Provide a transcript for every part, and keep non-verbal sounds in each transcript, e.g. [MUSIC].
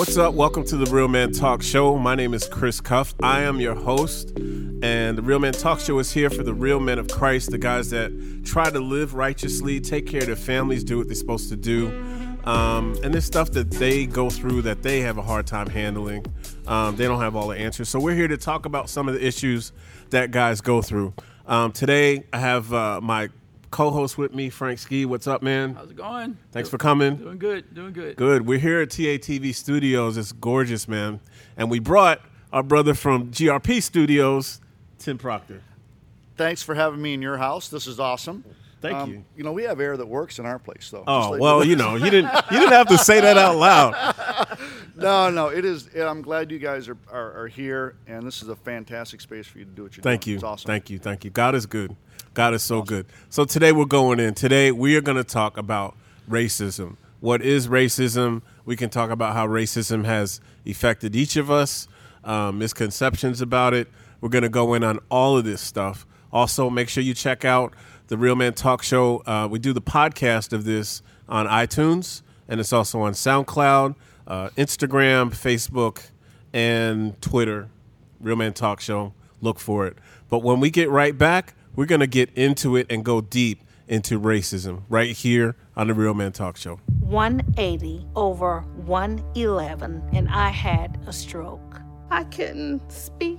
What's up? Welcome to the Real Man Talk Show. My name is Chris Cuff. I am your host, and the Real Man Talk Show is here for the real men of Christ, the guys that try to live righteously, take care of their families, do what they're supposed to do. Um, and there's stuff that they go through that they have a hard time handling. Um, they don't have all the answers. So we're here to talk about some of the issues that guys go through. Um, today, I have uh, my co-host with me, Frank Ski. What's up, man? How's it going? Thanks for coming. Doing good. Doing good. Good. We're here at TATV Studios. It's gorgeous, man. And we brought our brother from GRP Studios, Tim Proctor. Thanks for having me in your house. This is awesome. Thank Um, you. You know, we have air that works in our place, though. Oh like- well, you know, you didn't [LAUGHS] you didn't have to say that out loud. [LAUGHS] no, no, it is. I'm glad you guys are, are, are here, and this is a fantastic space for you to do what you're Thank doing. you. It's awesome. Thank you. Thank you. God is good. God is so good. So today we're going in. Today we are going to talk about racism. What is racism? We can talk about how racism has affected each of us, um, misconceptions about it. We're going to go in on all of this stuff. Also, make sure you check out the Real Man Talk Show. Uh, we do the podcast of this on iTunes, and it's also on SoundCloud, uh, Instagram, Facebook, and Twitter. Real Man Talk Show. Look for it. But when we get right back, we're going to get into it and go deep into racism right here on the Real Man Talk Show. 180 over 111, and I had a stroke. I couldn't speak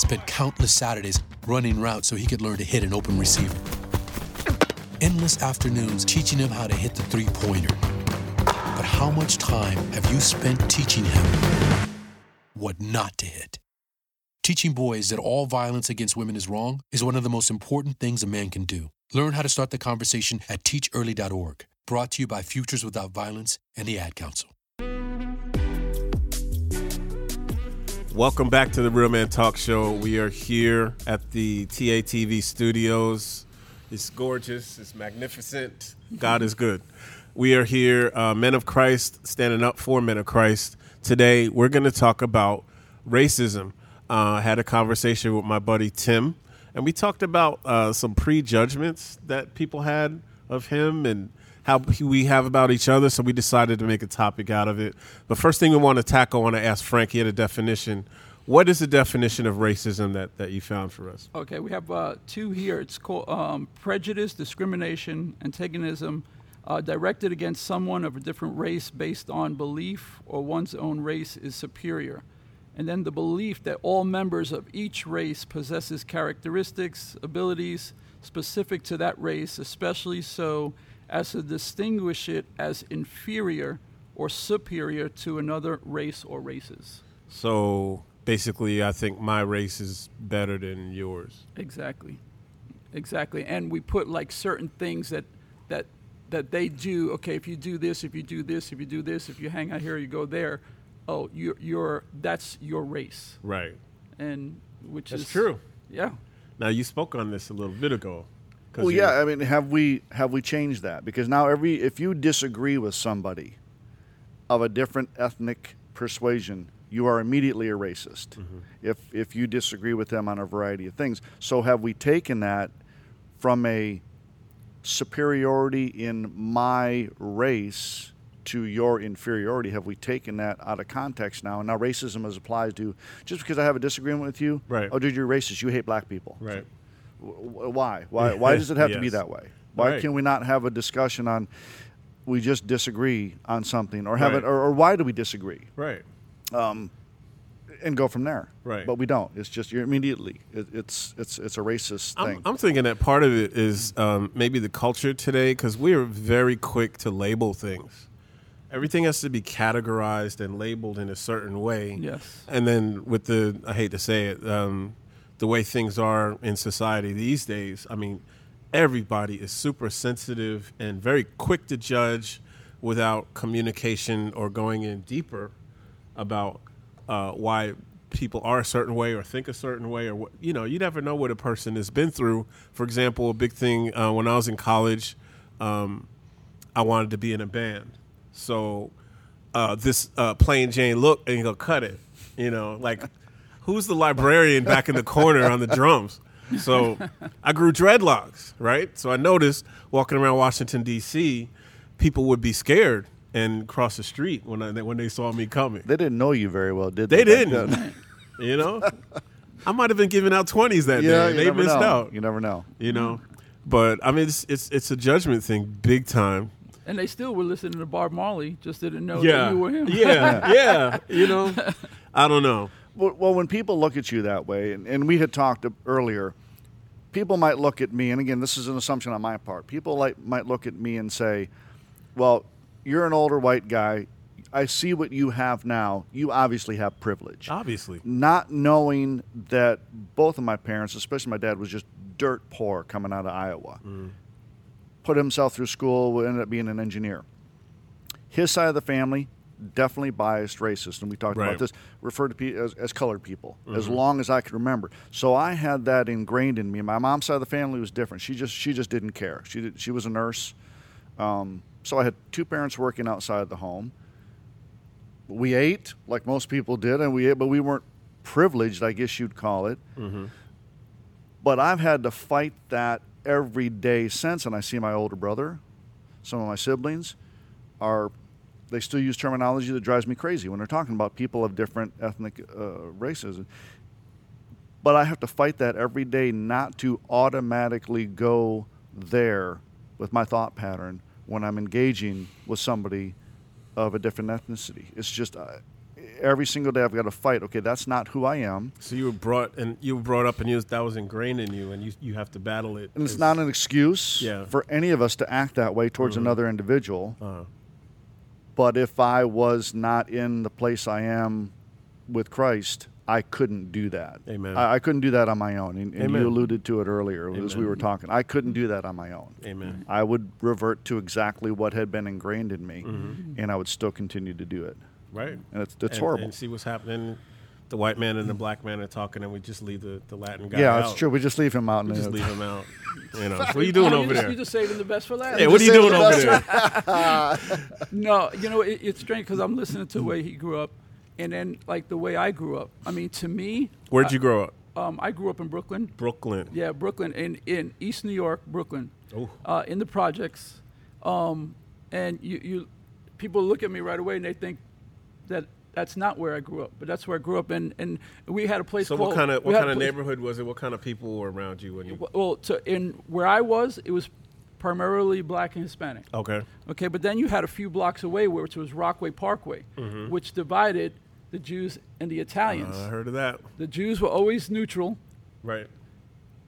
Spent countless Saturdays running routes so he could learn to hit an open receiver. Endless afternoons teaching him how to hit the three pointer. But how much time have you spent teaching him what not to hit? Teaching boys that all violence against women is wrong is one of the most important things a man can do. Learn how to start the conversation at teachearly.org. Brought to you by Futures Without Violence and the Ad Council. Welcome back to the Real Man Talk Show. We are here at the TATV studios. It's gorgeous, it's magnificent. God is good. We are here, uh, Men of Christ, standing up for Men of Christ. Today, we're going to talk about racism. Uh, I had a conversation with my buddy Tim, and we talked about uh, some prejudgments that people had of him and how we have about each other. So we decided to make a topic out of it. But first thing we want to tackle, I want to ask Frank. He had a definition. What is the definition of racism that, that you found for us? Okay, we have uh, two here. It's called um, prejudice, discrimination, antagonism, uh, directed against someone of a different race based on belief or one's own race is superior. And then the belief that all members of each race possesses characteristics, abilities specific to that race, especially so as to distinguish it as inferior or superior to another race or races. So basically, I think my race is better than yours. Exactly, exactly. And we put like certain things that that that they do. Okay, if you do this, if you do this, if you do this, if you hang out here, you go there. Oh, you're you're that's your race, Right. and which That's is true. Yeah. Now, you spoke on this a little bit ago. Well, yeah. I mean, have we have we changed that? Because now every if you disagree with somebody of a different ethnic persuasion, you are immediately a racist. Mm-hmm. If if you disagree with them on a variety of things, so have we taken that from a superiority in my race to your inferiority? Have we taken that out of context now? And now racism is applied to just because I have a disagreement with you. Right. Oh, dude, you're racist. You hate black people. Right. W- Why? Why? [LAUGHS] Why does it have to be that way? Why Right. can we not have a discussion on we just disagree on something, or have Right. it, or, or why do we disagree, Right. and go from there? Right. But we don't. It's just you're immediately. It, it's it's it's a racist I'm, thing. I'm thinking that part of it is um, maybe the culture today because we are very quick to label things. Everything has to be categorized and labeled in a certain way. Yes. And then with the, I hate to say it, um, the way things are in society these days, I mean, everybody is super sensitive and very quick to judge without communication or going in deeper about uh, why people are a certain way or think a certain way or what you know you never know what a person has been through. For example a big thing uh, when i was in college um, i wanted to be in a band. So uh, this uh, plain jane look and he'll cut it you know like who's the librarian back in the corner on the drums so i grew dreadlocks right so i noticed walking around washington d.c people would be scared and cross the street when I, when they saw me coming They didn't know you very well, did they? they didn't. [LAUGHS] you know, I might have been giving out twenties that yeah, day. you They never missed know. out. You never know. You know, but I mean, it's, it's it's a judgment thing, big time. And they still were listening to Bob Marley, just didn't know yeah, that you were him. yeah, [LAUGHS] yeah. You know, I don't know. Well, well, when people look at you that way, and, and we had talked earlier, people might look at me, and again, this is an assumption on my part. People like might look at me and say, "Well, you're an older white guy. I see what you have now. You obviously have privilege." Obviously, Not knowing that both of my parents, especially my dad, was just dirt poor coming out of Iowa. Mm. Put himself through school, ended up being an engineer. His side of the family definitely biased racist, and we talked Right. about this. Referred to pe- as, as colored people as long as I could remember. So I had that ingrained in me. My mom's side of the family was different. She just she just didn't care. She did, she was a nurse. Um, so I had two parents working outside the home. We ate like most people did, and we ate, but we weren't privileged, I guess you'd call it. But I've had to fight that every day since, and I see my older brother, some of my siblings are they still use terminology that drives me crazy when they're talking about people of different ethnic uh, races. But I have to fight that every day not to automatically go there with my thought pattern when I'm engaging with somebody of a different ethnicity. It's just uh, every single day I've got to fight. Okay, that's not who I am. so you were brought and you were brought up, and you, that was ingrained in you, and you you have to battle it. And it's not an excuse Yeah. for any of us to act that way towards another individual. Uh-huh. But if I was not in the place I am with Christ, I couldn't do that. Amen. I, I couldn't do that on my own. And, and Amen. you alluded to it earlier as we were talking. I couldn't do that on my own. Amen. I would revert to exactly what had been ingrained in me, Mm-hmm. and I would still continue to do it. Right. And it's, it's and, horrible. And see what's happening. The white man and the black man are talking, and we just leave the, the Latin guy. yeah, out. it's true. We just leave him out. We just the- leave him out. [LAUGHS] You know, what are you doing You over just- there? You just saving the best for last. Hey, what are you Just doing over there? [LAUGHS] No, you know, it, it's strange because I'm listening to the way he grew up, and then like the way I grew up. I mean, to me, Where'd you grow up? um, I grew up in Brooklyn. Brooklyn. Yeah, Brooklyn, in in East New York, Brooklyn, Oh. uh, in the projects, um, and you you people look at me right away and they think that that's not where I grew up, but that's where I grew up. And and we had a place So called. what kind of what kind of neighborhood was it? What kind of people were around you when you? Well, to, in where I was, it was primarily black and Hispanic. Okay. Okay, but then you had a few blocks away, which was Rockaway Parkway, which divided the Jews and the Italians. Uh, I heard of that. the Jews were always neutral. Right.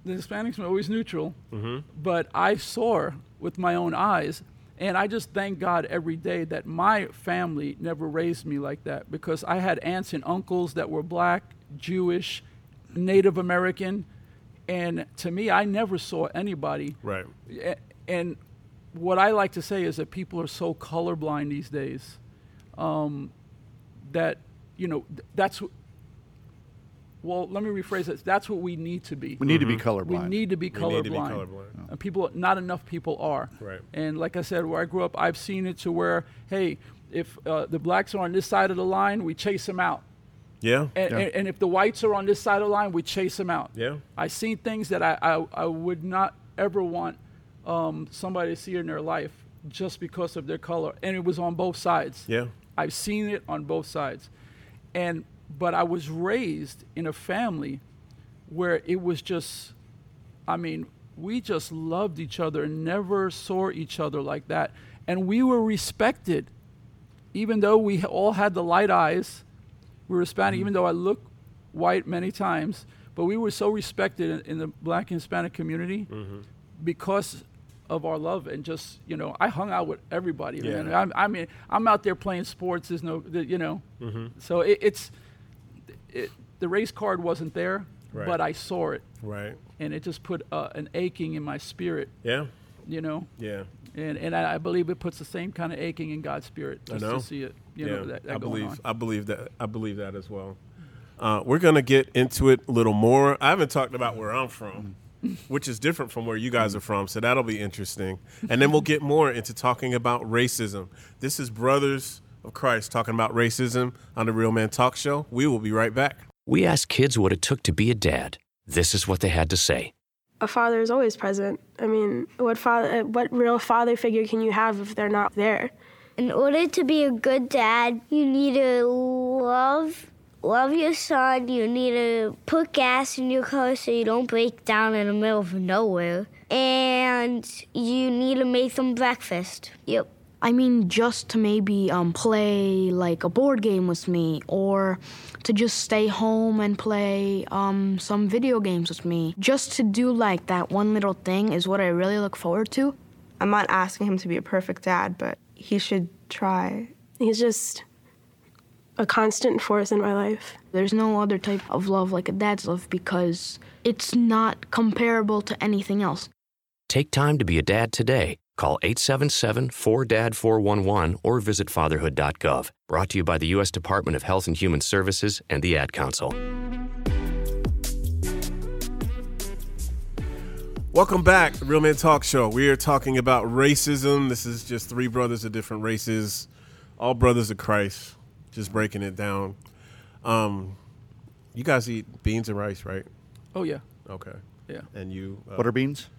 The Hispanics were always neutral. Mm-hmm. But I saw with my own eyes, and I just thank God every day that my family never raised me like that because I had aunts and uncles that were black, Jewish, Native American, and to me, I never saw anybody Right. and what I like to say is that people are so colorblind these days um, that you know that's well let me rephrase it that's what we need to be We need to be we colorblind. need to be Mm-hmm. We need to be colorblind. colorblind. And people, not enough people are. Right. And like I said, where I grew up, I've seen it to where, hey, if uh, the blacks are on this side of the line, we chase them out. Yeah. And, Yeah. and, and if the whites are on this side of the line, we chase them out. Yeah. I've seen things that I, I, I would not ever want um, somebody to see in their life just because of their color. And it was on both sides. Yeah. I've seen it on both sides. And but I was raised in a family where it was just I mean, we just loved each other and never saw each other like that. And we were respected. Even though we all had the light eyes, we were Hispanic, mm-hmm. even though I look white many times, but we were so respected in, in the black and Hispanic community mm-hmm. because of our love and just you know I hung out with everybody. Yeah. I'm, I mean I'm out there playing sports there's no you know mm-hmm. so it, it's it, the race card wasn't there Right. but I saw it Right. and it just put uh, an aching in my spirit Yeah. you know Yeah. and and I, I believe it puts the same kind of aching in God's spirit I just know. to see it you yeah. know that, that I believe on I believe that I believe that as well. Uh, we're gonna get into it a little more. I haven't talked about where I'm from, which is different from where you guys are from, so that'll be interesting. And then we'll get more into talking about racism. This is Brothers of Christ talking about racism on the Real Man Talk Show. We will be right back. We asked kids what it took to be a dad. This is what they had to say. A father is always present. I mean, what father, what real father figure can you have if they're not there? In order to be a good dad, you need to love love your son. You need to put gas in your car so you don't break down in the middle of nowhere. And you need to make them breakfast. Yep. I mean, just to maybe um, play like a board game with me, or to just stay home and play um, some video games with me. Just to do like that one little thing is what I really look forward to. I'm not asking him to be a perfect dad, but he should try. He's just a constant force in my life. There's no other type of love like a dad's love because it's not comparable to anything else. Take time to be a dad today. Call 877 4DAD 411 or visit fatherhood.gov. Brought to you by the U.S. Department of Health and Human Services and the Ad Council. Welcome back, Real Men Talk Show. We are talking about racism. This is just three brothers of different races, all brothers of Christ. Just breaking it down. Um, you guys eat beans and rice, right? Oh yeah. Okay. Yeah. And you uh, Butter beans?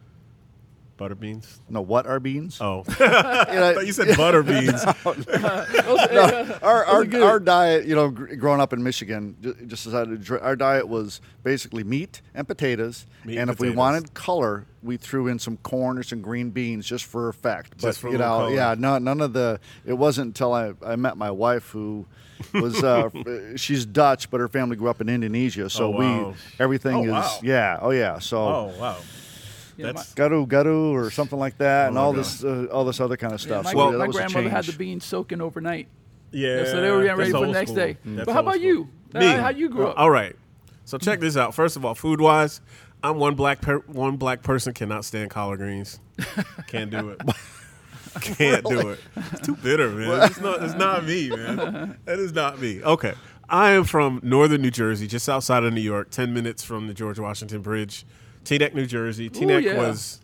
Butter beans? No, what are beans? Oh, [LAUGHS] I thought you said butter beans. [LAUGHS] no, our our, our diet, you know, gr- growing up in Michigan, ju- just decided to, dr- our diet was basically meat and potatoes. Meat and and if we wanted color, we threw in some corn or some green beans just for effect. But Just for you know, color. yeah, no, none of the. It wasn't until I, I met my wife who was uh, [LAUGHS] she's Dutch, but her family grew up in Indonesia, so Oh, wow. we everything Oh, is wow. yeah, oh yeah, so. Oh wow, Yeah, that's Garu garu or something like that, and all God. this, uh, all this other kind of Yeah, stuff. my, so Well- that my was grandmother had the beans soaking overnight. yeah. so they were getting ready for the next school. day. That's But how about school. you? Me. how you grew up? All right. So check this out. First of all, food wise, I'm one black per- one black person cannot stand collard greens. [LAUGHS] Can't do it. [LAUGHS] Can't do it. It's too bitter, man. It's not. It's not me, man. That is not me. Okay. I am from northern New Jersey, just outside of New York, ten minutes from the George Washington Bridge, Teaneck, New Jersey. Teaneck yeah. was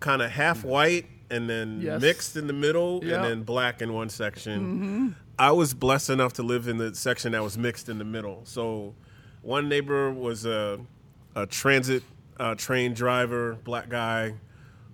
kind of half white and then Yes. mixed in the middle Yeah. and then black in one section. I was blessed enough to live in the section that was mixed in the middle. So one neighbor was a, a transit uh, train driver, black guy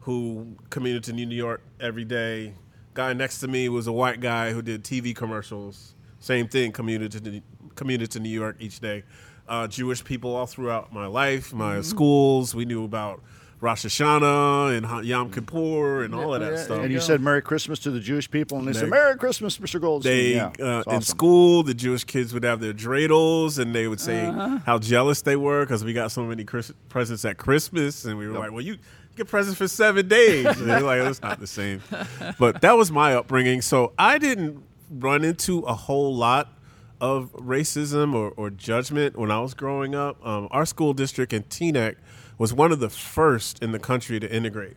who commuted to New York every day. Guy next to me was a white guy who did TV commercials. Same thing, commuted to commuted to New York each day. Uh, Jewish people all throughout my life, my schools. We knew about Rosh Hashanah and Yom Kippur and all of that Yeah, yeah, stuff. And you go. said Merry Christmas to the Jewish people, and they, They- said Merry Christmas, Mr. Goldstein. They yeah, uh, it's in school, the Jewish kids would have their dreidels, and they would say Uh-huh. how jealous they were because we got so many Chris- presents at Christmas, and we were like, "Well, you get presents for seven days." And they're like, "It's not the same." [LAUGHS] But that was my upbringing, so I didn't run into a whole lot of racism or, or judgment when I was growing up. Um, our school district in Teaneck was one of the first in the country to integrate.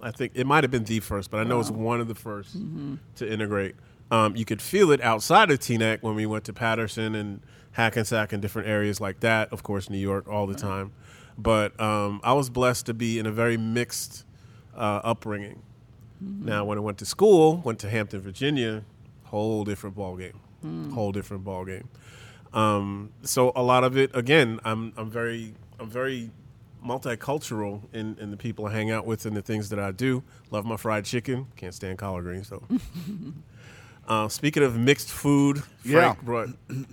I think it might have been the first, but I know it's one of the 1st to integrate. Um, you could feel it outside of Teaneck when we went to Paterson and Hackensack and different areas like that. Of course, New York all the time. But um, I was blessed to be in a very mixed uh, upbringing. Now, when I went to school, went to Hampton, Virginia, whole different ball game, whole different ball game. Um, so a lot of it, again, I'm I'm very I'm very multicultural in, in the people I hang out with and the things that I do. Love my fried chicken. Can't stand collard greens though. [LAUGHS] uh, speaking of mixed food, Yeah. Frank [CLEARS THROAT] brought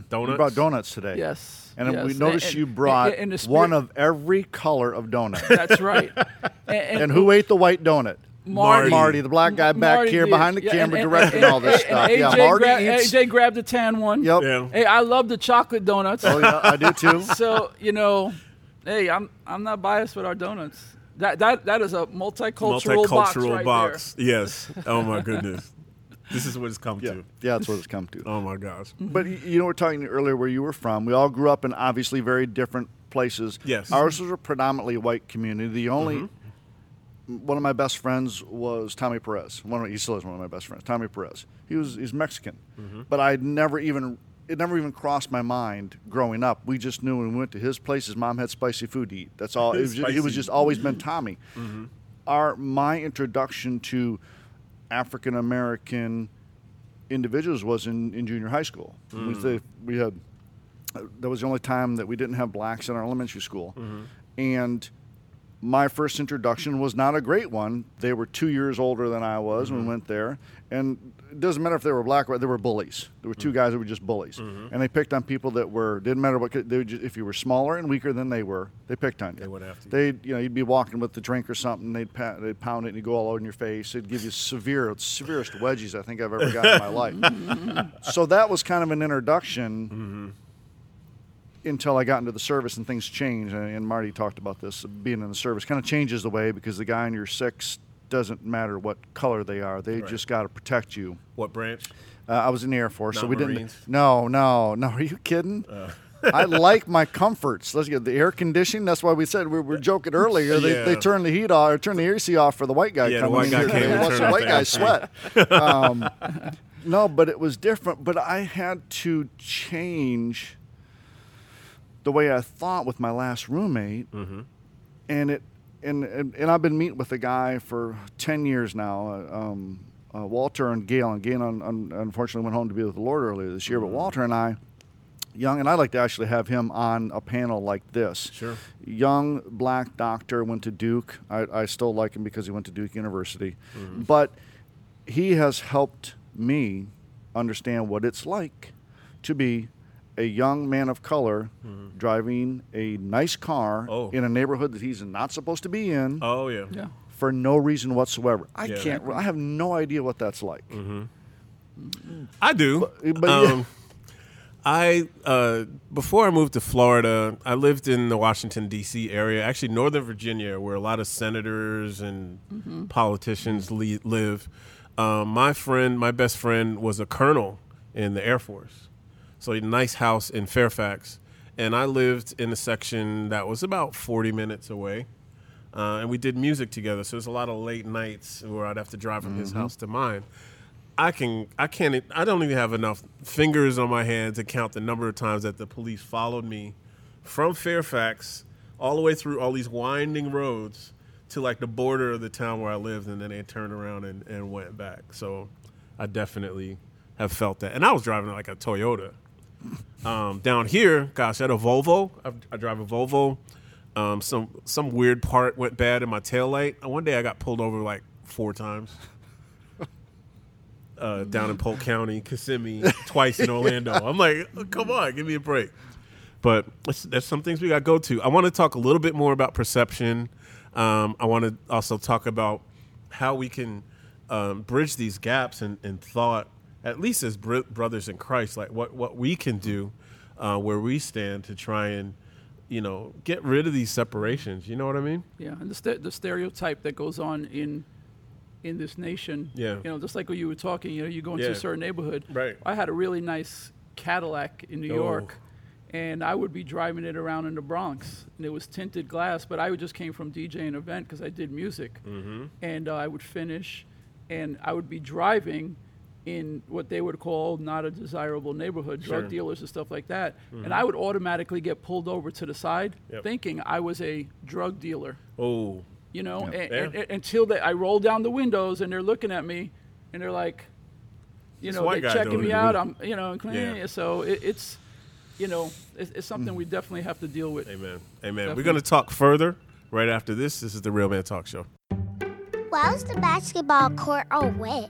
donuts. You brought donuts today. Yes. And yes. we noticed And- you brought and the spirit- one of every color of donut. That's right. [LAUGHS] And, and who ate the white donut? Marty. Marty, the black guy back Marty here did. behind the Yeah, camera and- directing and- all this and- stuff. and yeah, AJ Marty gra- eats. AJ grabbed the tan one. Yep. Yeah. Hey, I love the chocolate donuts. Oh yeah, I do too. [LAUGHS] so you know, hey, I'm I'm not biased with our donuts. That that that is a multicultural, box, multicultural right box. Yes. Oh my [LAUGHS] goodness. This is what it's come Yeah, to. yeah, that's what it's come to. Oh my gosh. But you know, we're talking earlier where you were from. We all grew up in obviously very different places. Yes. Ours was a predominantly white community. The only Mm-hmm. One of my best friends was Tommy Perez. One of, he still is one of my best friends. Tommy Perez. He was he's Mexican, Mm-hmm. but I'd never even it never even crossed my mind growing up. We just knew when we went to his place, his mom had spicy food to eat. That's all. [LAUGHS] It was, just, it was just always been Tommy. Mm-hmm. Our my introduction to African American individuals was in, in junior high school. Mm. the- we had that was the only time that we didn't have blacks in our elementary school, and my first introduction was not a great one. They were two years older than I was when we mm-hmm. went there, and it doesn't matter if they were black or white. They were bullies. There were two mm-hmm. guys that were just bullies, mm-hmm. and they picked on people that were didn't matter what. They would just, if you were smaller and weaker than they were, they picked on you. They would have to. They, you know, you'd be walking with the drink or something. They'd pa- they'd pound it and you go all over in your face. They'd give you severe, severest wedgies I think I've ever gotten in my life. [LAUGHS] So that was kind of an introduction until I got into the service and things changed. And, and Marty talked about this. Being in the service kind of changes the way because the guy in your six doesn't matter what color they are. They Right. just got to protect you. What branch? Uh, I was in the Air Force, so we Marines? didn't. No, no, no. Are you kidding? I like my comforts. Let's get the air conditioning. That's why we said we were joking earlier. They, Yeah. they turn the heat off, or turn the AC off for the white guy Yeah, the coming white in guy here. came watch the white guy sweat. [LAUGHS] Um, no, but it was different. But I had to change the way I thought with my last roommate, and it and, and and I've been meeting with a guy for ten years now. Uh, um, uh, Walter and Gail, and Gail un, un, unfortunately went home to be with the Lord earlier this year. But Walter and I, young, and I'd like to actually have him on a panel like this. Sure. Young black doctor went to Duke. I, I still like him because he went to Duke University, but he has helped me understand what it's like to be a young man of color driving a nice car Oh. in a neighborhood that he's not supposed to be in Oh yeah. Yeah. for no reason whatsoever. I Yeah. can't. I have no idea what that's like. I do. But- but yeah. um, I uh, before I moved to Florida, I lived in the Washington D.C. area, actually Northern Virginia, where a lot of senators and politicians le- live. Um, my friend, my best friend, was a colonel in the Air Force, so a nice house in Fairfax, and I lived in a section that was about forty minutes away. Uh, and we did music together, so there's a lot of late nights where I'd have to drive from his house to mine. I can I can't I don't even have enough fingers on my hand to count the number of times that the police followed me from Fairfax all the way through all these winding roads to like the border of the town where I lived and then they turned around and, and went back. So I definitely have felt that. And I was driving like a Toyota. Um, down here, gosh, I had a Volvo. I, I drive a Volvo. Um, some some weird part went bad in my taillight. One day I got pulled over like four times uh, down in Polk County, Kissimmee, twice in Orlando. I'm like, oh, come on, give me a break. But that's some things we got to go to. I want to talk a little bit more about perception. Um, I want to also talk about how we can um, bridge these gaps in, in thought, at least as br- brothers in Christ, like what, what we can do uh, where we stand to try and, you know, get rid of these separations. You know what I mean? Yeah, and the, st- the stereotype that goes on in in this nation. Yeah. You know, just like when you were talking, you know, you go into Yeah. a certain neighborhood. Right. I had a really nice Cadillac in New Oh. York, and I would be driving it around in the Bronx, and it was tinted glass. But I just came from DJing an event because I did music, Mm-hmm. and uh, I would finish, and I would be driving in what they would call not a desirable neighborhood, drug Sure. dealers and stuff like that. Mhm. And I would automatically get pulled over to the side, Yep. thinking I was a drug dealer Oh, you know, Yeah. and, Yeah. and- and- until they, I roll down the windows and they're looking at me, and they're like, you know, they're checking me out. I'm, you know, Yeah. so it, it's, you know, it's, it's something we definitely have to deal with. Amen. Amen. We're going to talk further right after this. This is the Real Man Talk Show. Why was the basketball court all wet?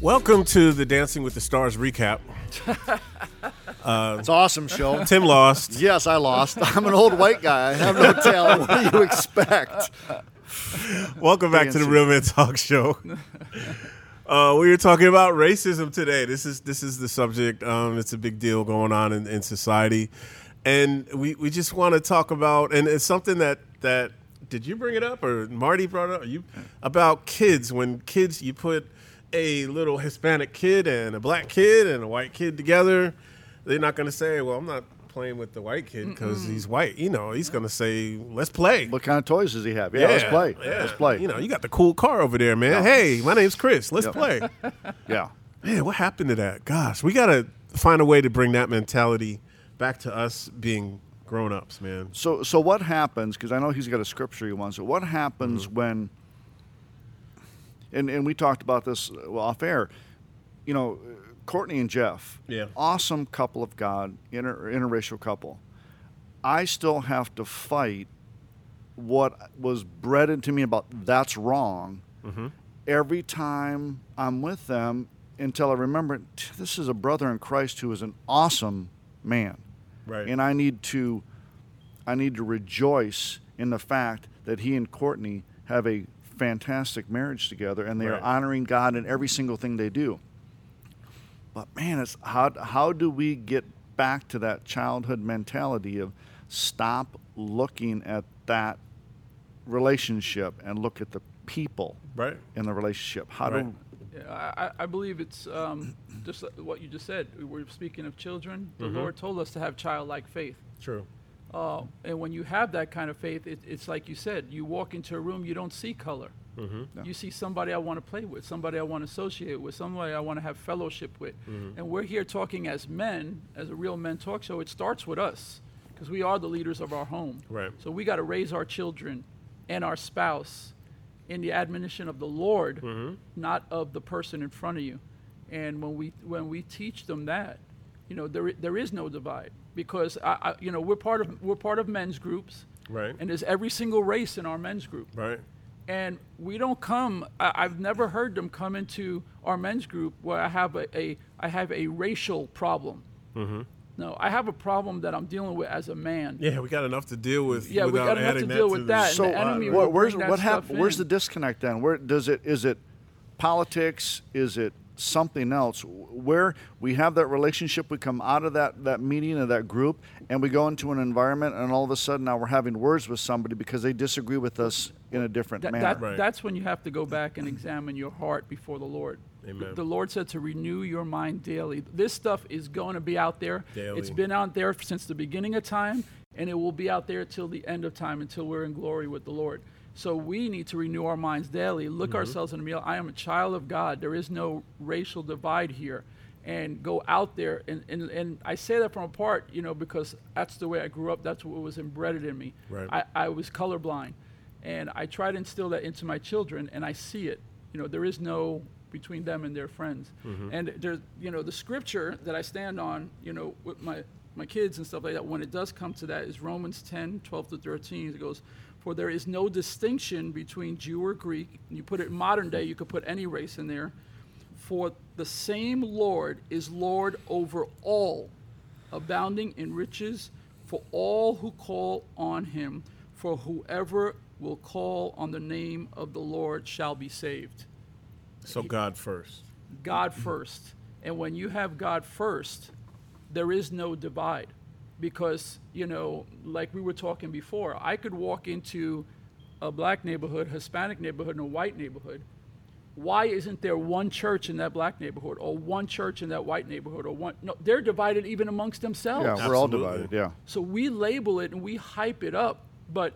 Welcome to the Dancing with the Stars recap. [LAUGHS] Uh, It's an awesome show. Tim lost. Yes, I lost. I'm an old white guy. I have no [LAUGHS] talent. What do you expect? Welcome back to the Dancing. Real Man Talk Show. [LAUGHS] Uh, we are talking about racism today. This is this is the subject. Um, it's a big deal going on in, in society, and we, we just want to talk about. And it's something that that did you bring it up or Marty brought it up? You about kids when kids you put a little Hispanic kid and a black kid and a white kid together, they're not going to say, "Well, I'm not playing with the white kid because he's white." You know, he's going to say, "Let's play." What kind of toys does he have? Yeah, let's play. yeah. Let's play. You know, you got the cool car over there, man. Yeah. Hey, my name's Chris. Let's Yep. play. [LAUGHS] yeah. Man, what happened to that? Gosh, we got to find a way to bring that mentality back to us being grown ups, man. So, so what happens? Because I know he's got a scripture he wants. So, what happens Mm-hmm. when? And and we talked about this uh, off air. You know, Courtney and Jeff. Yeah. Awesome couple of God, inter, interracial couple. I still have to fight what was bred into me about that's wrong Mm-hmm. every time I'm with them until I remember this is a brother in Christ who is an awesome man. Right. And I need to I need to rejoice in the fact that he and Courtney have a fantastic marriage together and they Right. are honoring God in every single thing they do. But man, it's how how do we get back to that childhood mentality of stop looking at that relationship and look at the people right. in the relationship? How Right. do I, I- I believe it's um, just what you just said. We're speaking of children. The Mhm. Lord told us to have childlike faith. True. Uh, and when you have that kind of faith, it, it's like you said, you walk into a room, you don't see color. Mm-hmm. You see somebody I want to play with, somebody I want to associate with, somebody I want to have fellowship with. Mhm. And we're here talking as men, as a real men talk show. It starts with us because we are the leaders of our home. Right. So we got to raise our children and our spouse in the admonition of the Lord, Mm-hmm. not of the person in front of you. And when we when we teach them that, you know, there there is no divide because I, I you know we're part of we're part of men's groups, Right. and there's every single race in our men's group. Right. And we don't come. I, I've never heard them come into our men's group where I have a, a I have a racial problem. Mm-hmm. No, I have a problem that I'm dealing with as a man. Yeah, we got enough to deal with. Yeah, we got enough to deal that with to that, so the enemy uh, what, where's that what hap- where's the disconnect then where does it is it politics is it something else where we have that relationship we come out of that that meeting or that group and we go into an environment and all of a sudden now we're having words with somebody because they disagree with us in a different That, manner that, That's when you have to go back and examine your heart before the Lord. Amen. The Lord said to renew your mind daily. This stuff is going to be out there. Daily. It's been out there since the beginning of time, and it will be out there till the end of time, until we're in glory with the Lord. So we need to renew our minds daily, look Mhm. ourselves in the mirror. I am a child of God. There is no racial divide here. And go out there. And, and, and I say that from a part, you know, because that's the way I grew up. That's what was embedded in me. Right. I, I was colorblind. And I try to instill that into my children, and I see it. You know, there is no between them and their friends. Mhm. And there's, you know, the scripture that I stand on, you know, with my, my kids and stuff like that, when it does come to that, is Romans 10, 12 to 13. It goes, For there is no distinction between Jew or Greek. And you put it in modern day, you could put any race in there. For the same Lord is Lord over all, abounding in riches for all who call on him. For whoever will call on the name of the Lord shall be saved. So God first. God first. And when you have God first, there is no divide. Because, you know, like we were talking before, I could walk into a black neighborhood, Hispanic neighborhood, and a white neighborhood. Why isn't there one church in that black neighborhood or one church in that white neighborhood or one no they're divided even amongst themselves. yeah we're all divided yeah So we label it and we hype it up, but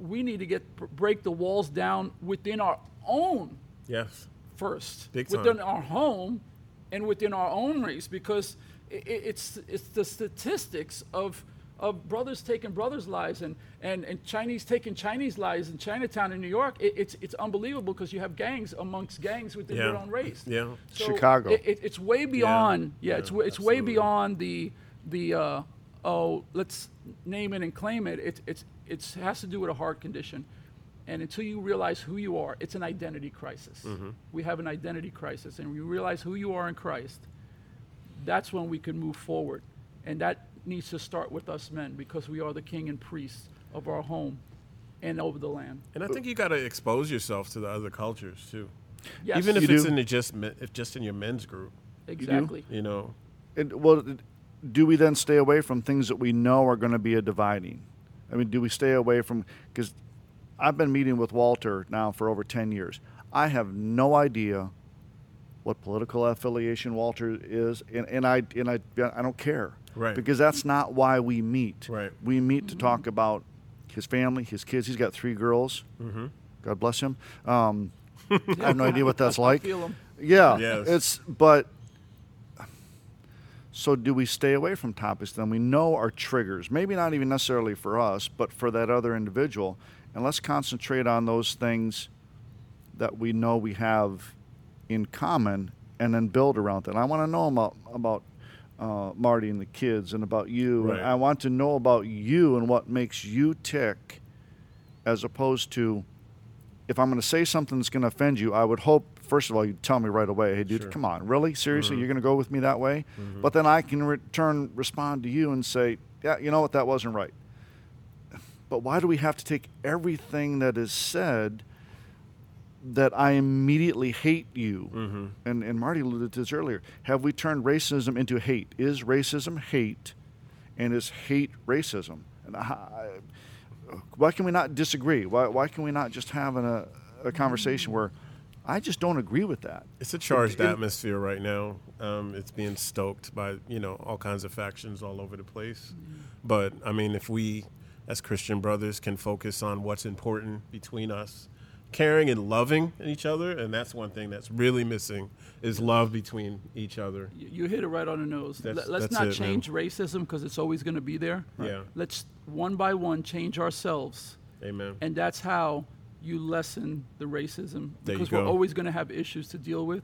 we need to get break the walls down within our own Yes. first, Big within time. our home and within our own race, because i i- it's it's the statistics of of brothers taking brothers' lives and, and, and Chinese taking Chinese lives in Chinatown in New York. It, it's it's unbelievable because you have gangs amongst gangs within your Yeah. own race. Yeah. So Chicago. It, it, it's way beyond. Yeah, Yeah, it's wa- it's way beyond the the uh, oh let's name it and claim it. It's it's it's has to do with a heart condition, and until you realize who you are, it's an identity crisis. Mhm. We have an identity crisis, and when you realize who you are in Christ, that's when we can move forward, and that needs to start with us men because we are the king and priests of our home and over the land. And I think you got to expose yourself to the other cultures too. Yes. Even if You it's do? in the just men- if just in your men's group. Exactly. You know. And, well, do we then stay away from things that we know are going to be a dividing? I mean, do we stay away from because I've been meeting with Walter now for over ten years. I have no idea what political affiliation Walter is, and, and I and I I don't care, Right. Because that's not why we meet. Right. We meet to talk about his family, his kids. He's got three girls. Mm-hmm. God bless him. Um, I have no idea what that's [LAUGHS] like. feel 'em. Yeah, Yes. it's but. So do we stay away from topics then we know are triggers? Maybe not even necessarily for us, but for that other individual, and let's concentrate on those things that we know we have in common, and then build around that. I want to know about about uh, Marty and the kids, and about you. Right. And I want to know about you and what makes you tick, as opposed to if I'm going to say something that's going to offend you, I would hope, first of all, you'd tell me right away, hey, dude, Sure. come on, really? Seriously, Mhm. you're going to go with me that way? Mhm. But then I can return, respond to you and say, yeah, you know what, that wasn't right. But why do we have to take everything that is said that I immediately hate you? Mhm. And, and Marty alluded to this earlier. Have we turned racism into hate? Is racism hate? And is hate racism? And I, why can we not disagree? Why, why can we not just have an, a, a conversation where I just don't agree with that? It's a charged It- it- atmosphere right now. Um, it's being stoked by you know all kinds of factions all over the place. But I mean, if we as Christian brothers can focus on what's important between us, caring and loving each other, and that's one thing that's really missing is love between each other. You- hit it right on the nose. That's- Let- Let's that's not it, man. change racism because it's always going to be there. Yeah. Let's one by one change ourselves. Amen. And that's how you lessen the racism because we're always going to have issues to deal with.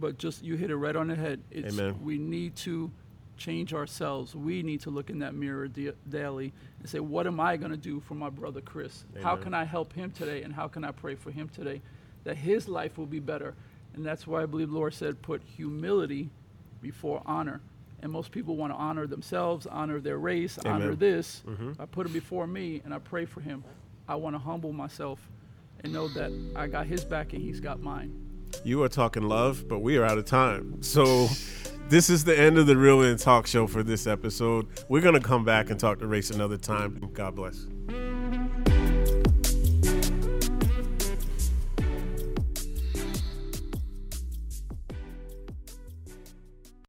But just you hit it right on the head. It's, Amen. We need to change ourselves. We need to look in that mirror da- daily and say, what am I going to do for my brother Chris? How can I help him today? And how can I pray for him today that his life will be better? And that's why I believe the Lord said, put humility before honor. And most people want to honor themselves, honor their race, honor Amen. this. Mhm. I put him before me and I pray for him. I want to humble myself and know that I got his back and he's got mine. You are talking love, but we are out of time. So this is the end of the Real In Talk Show for this episode. We're gonna come back and talk to race another time. God bless.